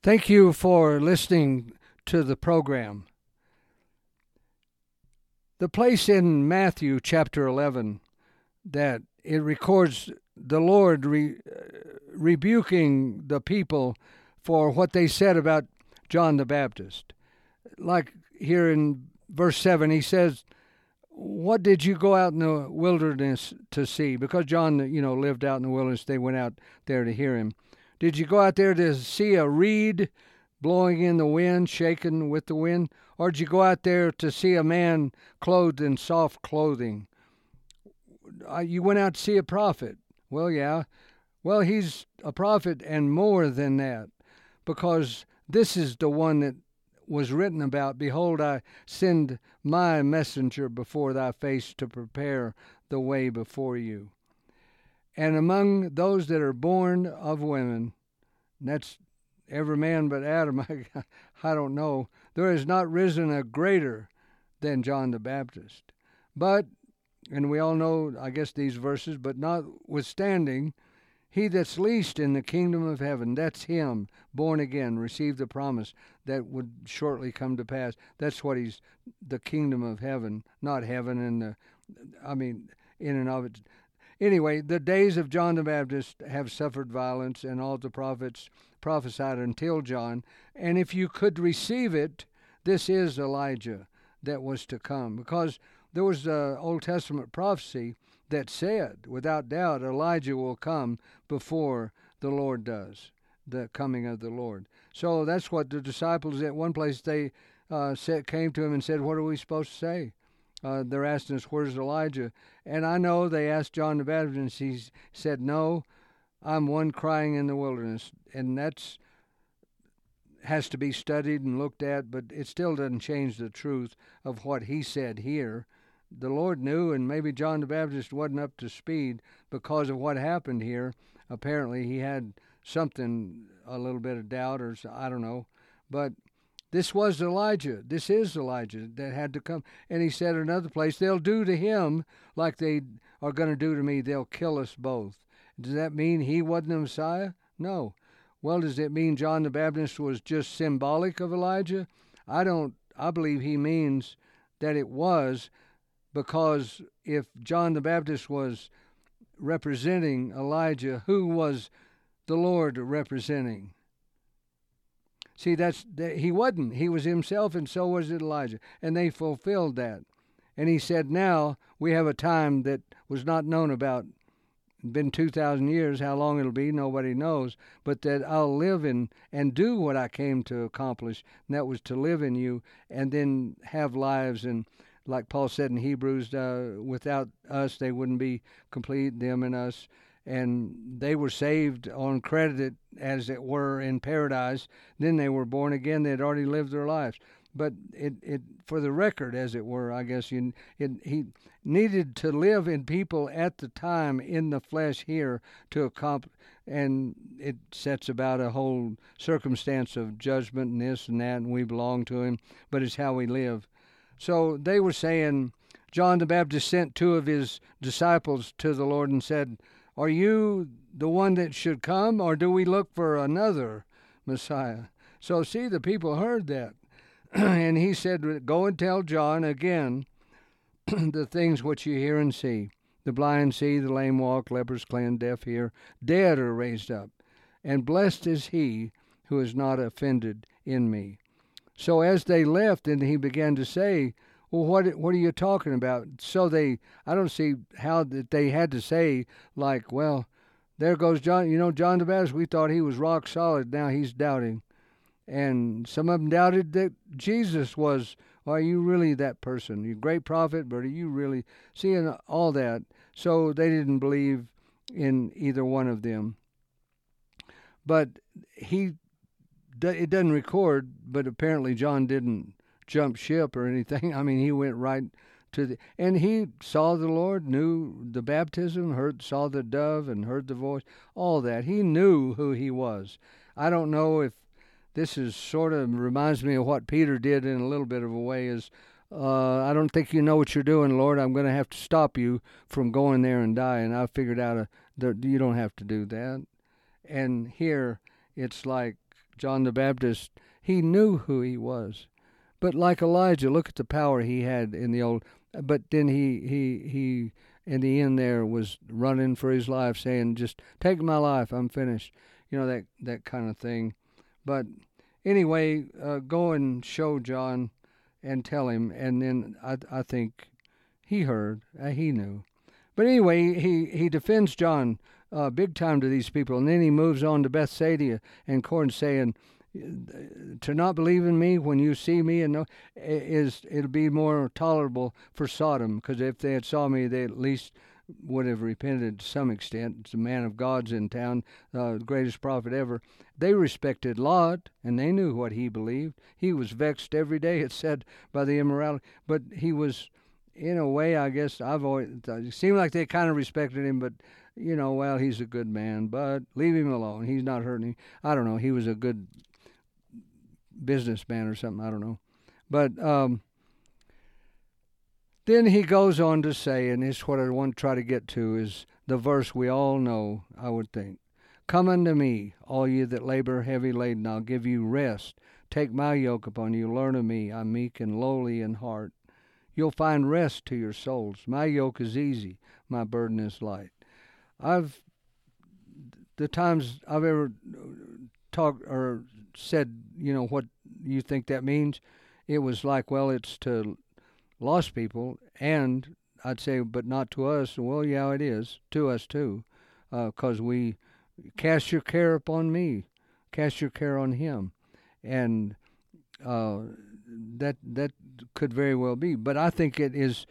Thank you for listening to the program. The place in Matthew chapter 11 that it records the Lord re, uh, rebuking the people for what they said about John the Baptist. Like here in verse 7, he says, What did you go out in the wilderness to see? Because John, you know, lived out in the wilderness, they went out there to hear him. Did you go out there to see a reed blowing in the wind, shaken with the wind? Or did you go out there to see a man clothed in soft clothing? Uh, you went out to see a prophet. Well, yeah. Well, he's a prophet and more than that, because this is the one that was written about Behold, I send my messenger before thy face to prepare the way before you. And among those that are born of women, that's every man but Adam, I, I don't know, there has not risen a greater than John the Baptist. But, and we all know, I guess, these verses, but notwithstanding, he that's least in the kingdom of heaven, that's him, born again, received the promise that would shortly come to pass. That's what he's, the kingdom of heaven, not heaven and the, I mean, in and of it. Anyway, the days of John the Baptist have suffered violence, and all the prophets prophesied until John. And if you could receive it, this is Elijah that was to come. Because there was an Old Testament prophecy that said, without doubt, Elijah will come before the Lord does, the coming of the Lord. So that's what the disciples at one place they uh, said, came to him and said, What are we supposed to say? Uh, they're asking us, Where's Elijah? And I know they asked John the Baptist, and he said, No, I'm one crying in the wilderness. And that's has to be studied and looked at, but it still doesn't change the truth of what he said here. The Lord knew, and maybe John the Baptist wasn't up to speed because of what happened here. Apparently, he had something, a little bit of doubt, or I don't know. But this was Elijah. This is Elijah that had to come. And he said another place, they'll do to him like they are going to do to me. They'll kill us both. Does that mean he wasn't the Messiah? No. Well, does it mean John the Baptist was just symbolic of Elijah? I don't. I believe he means that it was because if John the Baptist was representing Elijah, who was the Lord representing? See, that's that he wasn't. He was himself, and so was Elijah, and they fulfilled that. And he said, "Now we have a time that was not known about. Been two thousand years. How long it'll be, nobody knows. But that I'll live in and do what I came to accomplish, and that was to live in you, and then have lives and." Like Paul said in Hebrews, uh, without us, they wouldn't be complete, them and us and they were saved on credit, as it were, in paradise. Then they were born again. They had already lived their lives. But it, it for the record, as it were, I guess you, it, he needed to live in people at the time in the flesh here to accomplish, and it sets about a whole circumstance of judgment and this and that, and we belong to him, but it's how we live. So they were saying, John the Baptist sent two of his disciples to the Lord and said, are you the one that should come, or do we look for another Messiah? So, see, the people heard that. and he said, Go and tell John again the things which you hear and see. The blind see, the lame walk, lepers cleanse, deaf hear, dead are raised up. And blessed is he who is not offended in me. So as they left, and he began to say, well, what what are you talking about? So they, I don't see how that they had to say like, well, there goes John. You know, John the Baptist. We thought he was rock solid. Now he's doubting, and some of them doubted that Jesus was. Are you really that person? You great prophet, but are you really seeing all that? So they didn't believe in either one of them. But he, it doesn't record. But apparently John didn't jump ship or anything. I mean, he went right to the and he saw the Lord, knew the baptism, heard saw the dove and heard the voice, all that. He knew who he was. I don't know if this is sort of reminds me of what Peter did in a little bit of a way is uh, I don't think you know what you're doing, Lord. I'm going to have to stop you from going there and dying. I figured out a, that you don't have to do that. And here it's like John the Baptist, he knew who he was. But like Elijah, look at the power he had in the old. But then he he he in the end there was running for his life, saying, "Just take my life, I'm finished." You know that that kind of thing. But anyway, uh, go and show John and tell him, and then I I think he heard, uh, he knew. But anyway, he he defends John uh, big time to these people, and then he moves on to Bethsaida and Chorazin to not believe in me when you see me and know, is it'll be more tolerable for Sodom because if they had saw me, they at least would have repented to some extent. It's a man of God's in town, uh, the greatest prophet ever. They respected Lot, and they knew what he believed. He was vexed every day, it said, by the immorality, but he was, in a way, I guess I've always it seemed like they kind of respected him, but you know, well, he's a good man, but leave him alone. He's not hurting. I don't know. He was a good businessman or something. I don't know. But um, then he goes on to say, and this is what I want to try to get to, is the verse we all know, I would think. Come unto me, all ye that labor heavy laden, I'll give you rest. Take my yoke upon you, learn of me. I'm meek and lowly in heart. You'll find rest to your souls. My yoke is easy, my burden is light. I've the times I've ever talked or said, you know, what you think that means, it was like, well, it's to lost people, and I'd say, but not to us. Well, yeah, it is to us too, because uh, we cast your care upon me, cast your care on Him, and uh, that that could very well be. But I think it is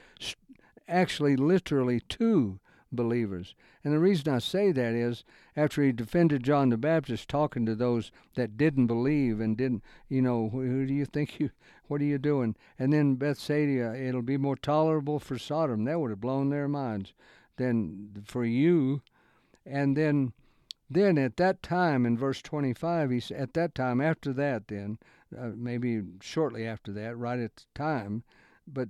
actually literally to believers. And the reason I say that is after he defended John the Baptist talking to those that didn't believe and didn't, you know, who do you think you, what are you doing? And then Bethsaida, it'll be more tolerable for Sodom. That would have blown their minds than for you. And then, then at that time in verse 25, he at that time, after that, then, uh, maybe shortly after that, right at the time, but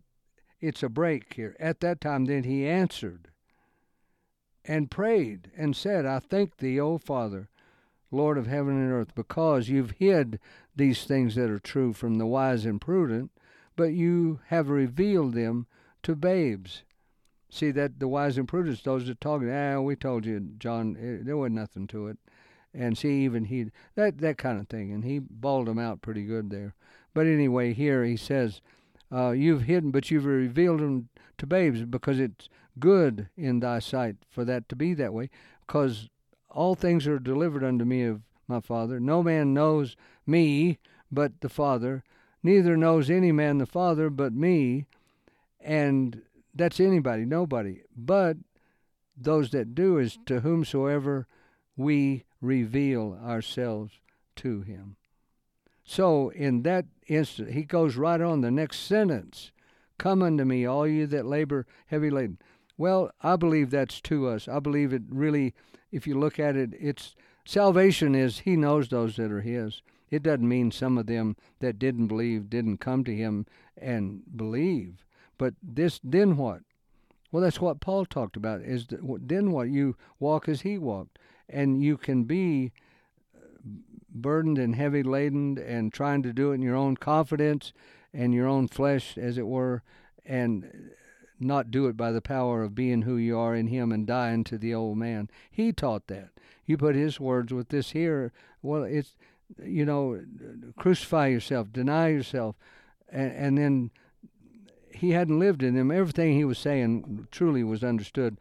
it's a break here. At that time, then he answered and prayed and said, I thank thee, O Father, Lord of heaven and earth, because you've hid these things that are true from the wise and prudent, but you have revealed them to babes. See that the wise and prudent, those that talk, ah, we told you, John, it, there wasn't nothing to it. And see, even he, that, that kind of thing. And he bawled them out pretty good there. But anyway, here he says, uh, You've hidden, but you've revealed them to babes because it's good in thy sight for that to be that way, because all things are delivered unto me of my Father. No man knows me but the Father, neither knows any man the Father but me, and that's anybody, nobody. But those that do is to whomsoever we reveal ourselves to him. So in that instant, he goes right on the next sentence Come unto me, all you that labor heavy laden. Well, I believe that's to us. I believe it really, if you look at it, it's salvation is He knows those that are His. It doesn't mean some of them that didn't believe didn't come to Him and believe. But this, then what? Well, that's what Paul talked about. Is then what you walk as He walked, and you can be uh, burdened and heavy laden and trying to do it in your own confidence and your own flesh, as it were, and not do it by the power of being who you are in Him and dying to the old man. He taught that. You put His words with this here. Well, it's you know, crucify yourself, deny yourself, and, and then he hadn't lived in them. Everything he was saying truly was understood.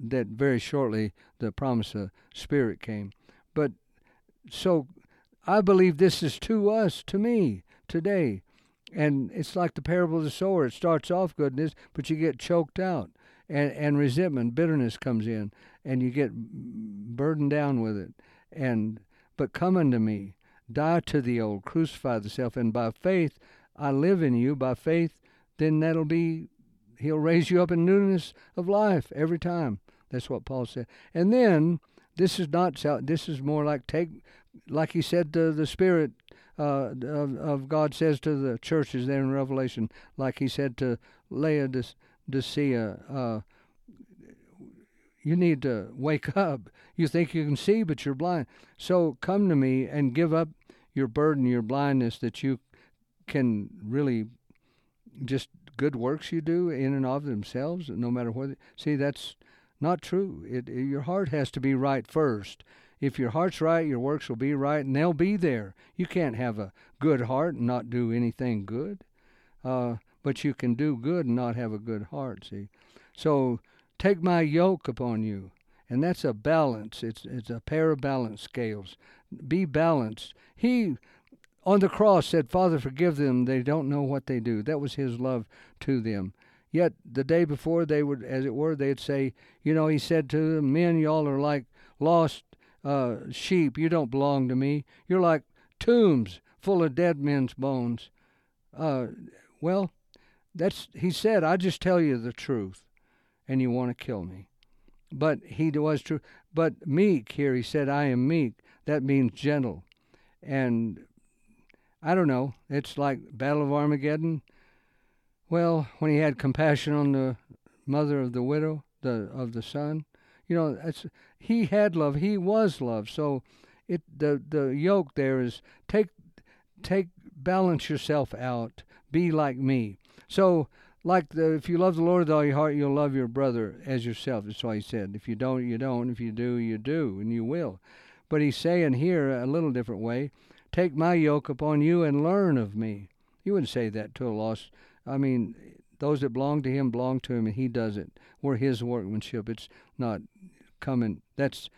That very shortly the promise of Spirit came, but so I believe this is to us, to me today. And it's like the parable of the sower. It starts off goodness, but you get choked out. And, and resentment, bitterness comes in, and you get burdened down with it. And but come unto me, die to the old, crucify the self, and by faith I live in you. By faith, then that'll be He'll raise you up in newness of life every time. That's what Paul said. And then this is not this is more like take like he said to the spirit uh, of, of God says to the churches there in Revelation, like He said to Laodicea, uh, you need to wake up. You think you can see, but you're blind. So come to me and give up your burden, your blindness, that you can really just good works you do in and of themselves, no matter what. See, that's not true. It, it, your heart has to be right first. If your heart's right, your works will be right, and they'll be there. You can't have a good heart and not do anything good. Uh, but you can do good and not have a good heart. See, so take my yoke upon you, and that's a balance. It's it's a pair of balance scales. Be balanced. He on the cross said, Father, forgive them. They don't know what they do. That was his love to them. Yet the day before, they would, as it were, they'd say, You know, he said to them, Men, y'all are like lost uh, sheep. You don't belong to me. You're like tombs full of dead men's bones. Uh, well, that's he said, I just tell you the truth, and you want to kill me. But he was true. But meek here, he said, I am meek. That means gentle. And I don't know. It's like Battle of Armageddon. Well, when he had compassion on the mother of the widow, the of the son, you know, that's he had love. He was love. So, it the the yoke there is take take balance yourself out. Be like me. So, like the if you love the Lord with all your heart, you'll love your brother as yourself. That's why he said. If you don't, you don't. If you do, you do, and you will. But he's saying here a little different way Take my yoke upon you and learn of me. You wouldn't say that to a lost. I mean, those that belong to him belong to him, and he does it. We're his workmanship. It's not coming. That's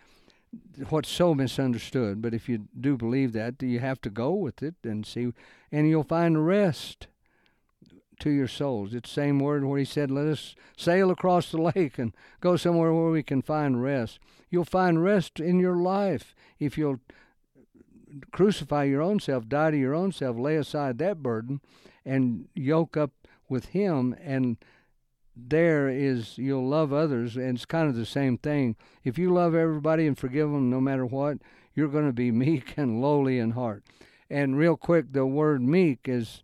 what's so misunderstood. But if you do believe that, you have to go with it and see, and you'll find rest to your souls. It's the same word where he said, Let us sail across the lake and go somewhere where we can find rest. You'll find rest in your life if you'll crucify your own self, die to your own self, lay aside that burden, and yoke up with Him. And there is, you'll love others, and it's kind of the same thing. If you love everybody and forgive them no matter what, you're going to be meek and lowly in heart. And real quick, the word meek is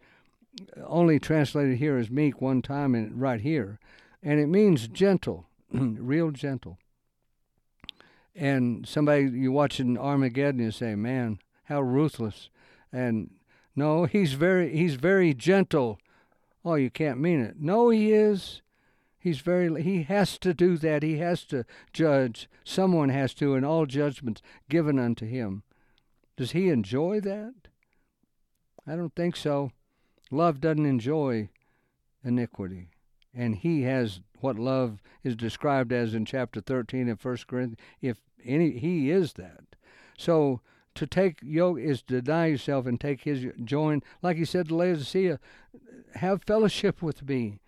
only translated here as meek one time, and right here, and it means gentle, real gentle. And somebody you watch in Armageddon, you say, "Man, how ruthless. And no, he's very he's very gentle. Oh, you can't mean it. No, he is. He's very he has to do that. He has to judge. Someone has to, and all judgments given unto him. Does he enjoy that? I don't think so. Love doesn't enjoy iniquity. And he has what love is described as in chapter 13 of First Corinthians. If any, he is that. So to take yoke is to deny yourself and take his join like he said to laodicea have fellowship with me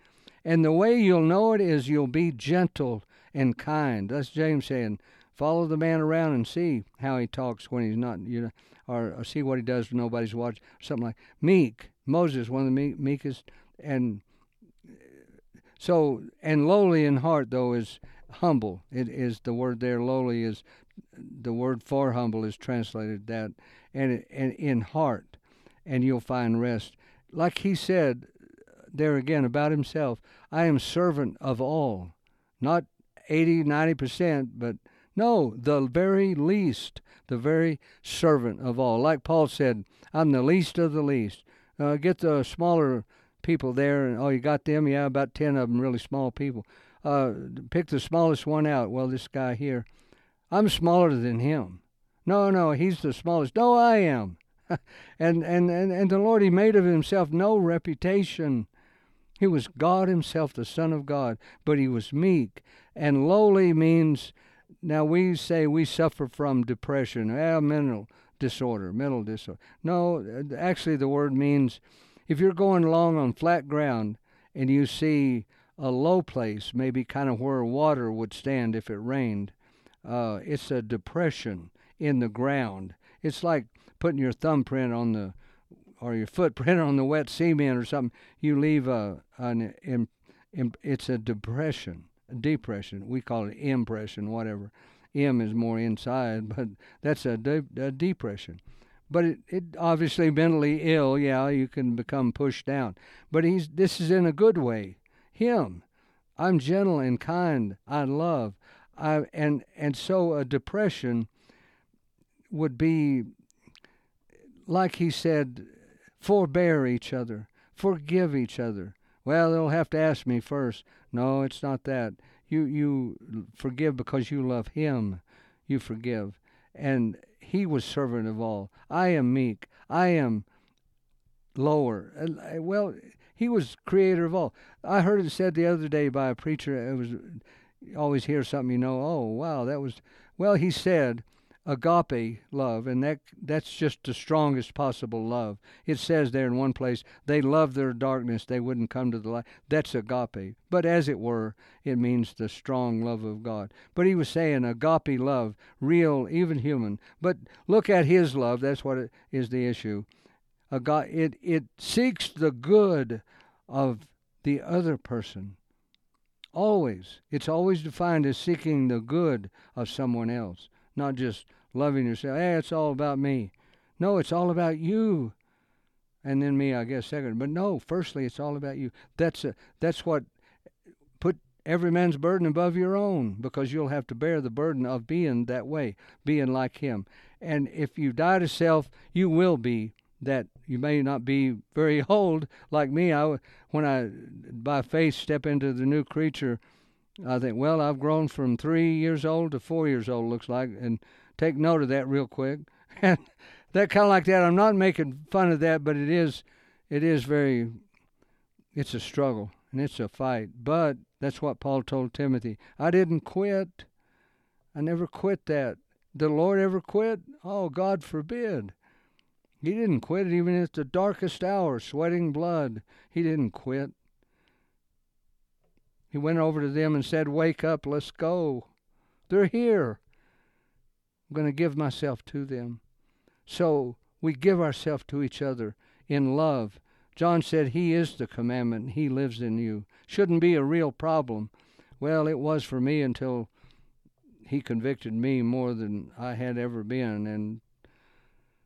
and the way you'll know it is you'll be gentle and kind. That's james saying follow the man around and see how he talks when he's not you know or, or see what he does when nobody's watching something like meek. Moses one of the meek, meekest and so and lowly in heart though is humble. It is the word there lowly is the word for humble is translated that, and, and in heart, and you'll find rest. Like he said there again about himself, I am servant of all, not 80, 90%, but no, the very least, the very servant of all. Like Paul said, I'm the least of the least. Uh, get the smaller people there, and oh, you got them? Yeah, about 10 of them, really small people. Uh, pick the smallest one out. Well, this guy here, I'm smaller than him. No, no, he's the smallest. No, I am. and, and, and, and the Lord, He made of Himself no reputation. He was God Himself, the Son of God, but He was meek. And lowly means, now we say we suffer from depression, eh, mental disorder, mental disorder. No, actually, the word means if you're going along on flat ground and you see a low place, maybe kind of where water would stand if it rained, uh, it's a depression in the ground. It's like putting your thumbprint on the or your footprint on the wet cement or something. You leave a an it's a depression, a depression. We call it impression, whatever. M is more inside, but that's a, de- a depression. But it, it obviously mentally ill. Yeah, you can become pushed down. But he's this is in a good way. Him, I'm gentle and kind. I love. I, and and so a depression would be like he said, forbear each other, forgive each other. Well, they'll have to ask me first. No, it's not that. You you forgive because you love him. You forgive. And he was servant of all. I am meek. I am lower. Uh, well, he was creator of all. I heard it said the other day by a preacher. It was always hear something you know. Oh wow, that was well. He said agape love, and that that's just the strongest possible love. It says there in one place, they love their darkness, they wouldn't come to the light. That's agape. But as it were, it means the strong love of God. But he was saying agape love, real, even human. But look at his love, that's what it is the issue. It, it seeks the good of the other person. Always. It's always defined as seeking the good of someone else, not just loving yourself. Hey, it's all about me. No, it's all about you. And then me, I guess, second. But no, firstly, it's all about you. That's a, that's what put every man's burden above your own, because you'll have to bear the burden of being that way, being like him. And if you die to self, you will be that you may not be very old like me. I when I by faith step into the new creature, I think, well, I've grown from three years old to four years old. Looks like, and take note of that real quick. And that kind of like that. I'm not making fun of that, but it is, it is very, it's a struggle and it's a fight. But that's what Paul told Timothy. I didn't quit. I never quit that. The Lord ever quit? Oh, God forbid. He didn't quit even at the darkest hour, sweating blood. He didn't quit. He went over to them and said, Wake up, let's go. They're here. I'm going to give myself to them. So we give ourselves to each other in love. John said, He is the commandment, He lives in you. Shouldn't be a real problem. Well, it was for me until He convicted me more than I had ever been and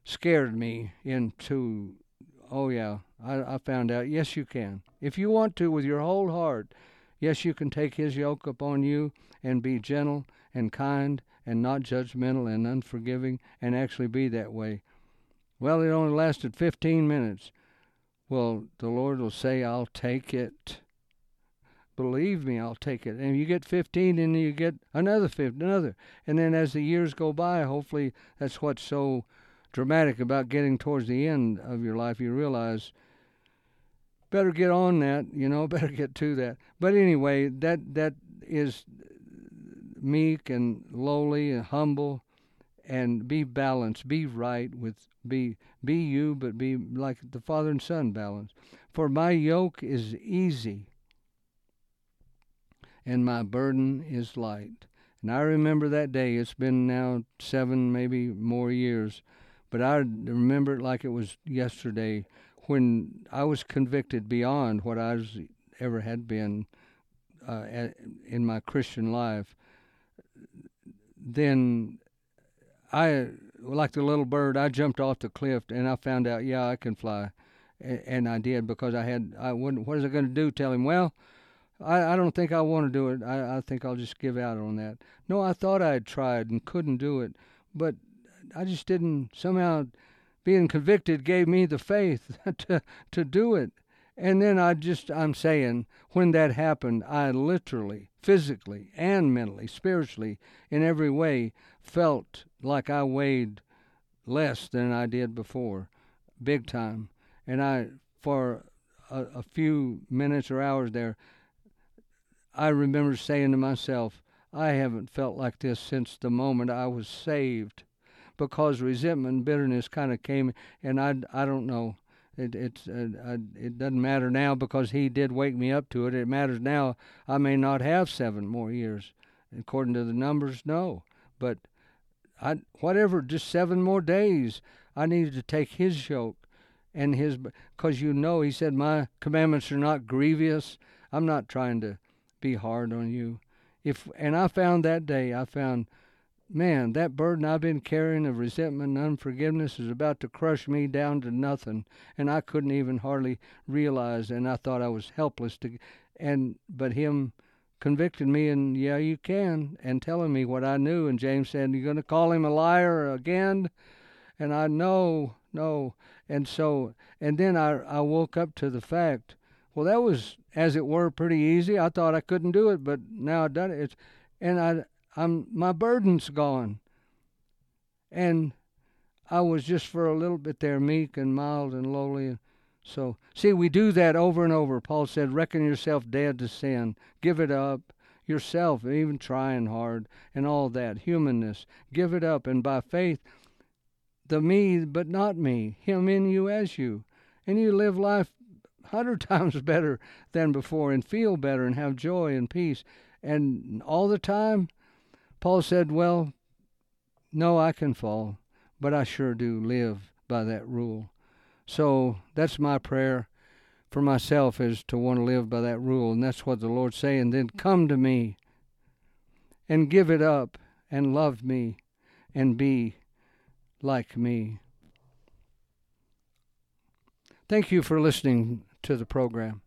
scared me into, oh, yeah, I, I found out, yes, you can. If you want to with your whole heart, yes, you can take His yoke upon you and be gentle and kind and not judgmental and unforgiving and actually be that way. Well, it only lasted 15 minutes. Well, the Lord will say, I'll take it. Believe me, I'll take it. And you get 15, and you get another 15, another. And then as the years go by, hopefully that's what's so dramatic about getting towards the end of your life. You realize better get on that, you know, better get to that. But anyway, that that is meek and lowly and humble and be balanced be right with be be you but be like the father and son balance for my yoke is easy and my burden is light. And i remember that day. It's been now seven maybe more years. But i remember it like it was yesterday when i was convicted beyond what i was, ever had been uh, in my christian life then I, like the little bird, I jumped off the cliff and I found out, yeah, I can fly, and I did because I had. I wouldn't. What is I going to do? Tell him, well, I, I don't think I want to do it. I, I think I'll just give out on that. No, I thought I had tried and couldn't do it, but I just didn't. Somehow, being convicted gave me the faith to to do it. And then I just, I'm saying, when that happened, I literally, physically, and mentally, spiritually, in every way, felt like I weighed less than I did before, big time. And I, for a, a few minutes or hours there, I remember saying to myself, I haven't felt like this since the moment I was saved because resentment and bitterness kind of came, and I, I don't know. It it's uh, I, it doesn't matter now because he did wake me up to it. It matters now. I may not have seven more years, according to the numbers. No, but I whatever, just seven more days. I needed to take his yoke and his because you know he said my commandments are not grievous. I'm not trying to be hard on you. If and I found that day I found man, that burden I've been carrying of resentment and unforgiveness is about to crush me down to nothing, and I couldn't even hardly realize, and I thought I was helpless to, and but him convicted me, and yeah, you can, and telling me what I knew, and James said, "You're going to call him a liar again," and I know, no. And so, and then I, I woke up to the fact, well, that was, as it were, pretty easy. I thought I couldn't do it, but now I've done it. It's, and I, I'm, my burden's gone. And I was just for a little bit there meek and mild and lowly. And So, see, we do that over and over. Paul said, reckon yourself dead to sin, give it up yourself, even trying hard and all that, humanness, give it up. And by faith, the me, but not me, him in you as you. And you live life hundred times better than before and feel better and have joy and peace. And all the time, Paul said, Well, no, I can fall, but I sure do live by that rule. So that's my prayer for myself is to want to live by that rule. And that's what the Lord's saying. Then come to me and give it up and love me and be like me. Thank you for listening to the program.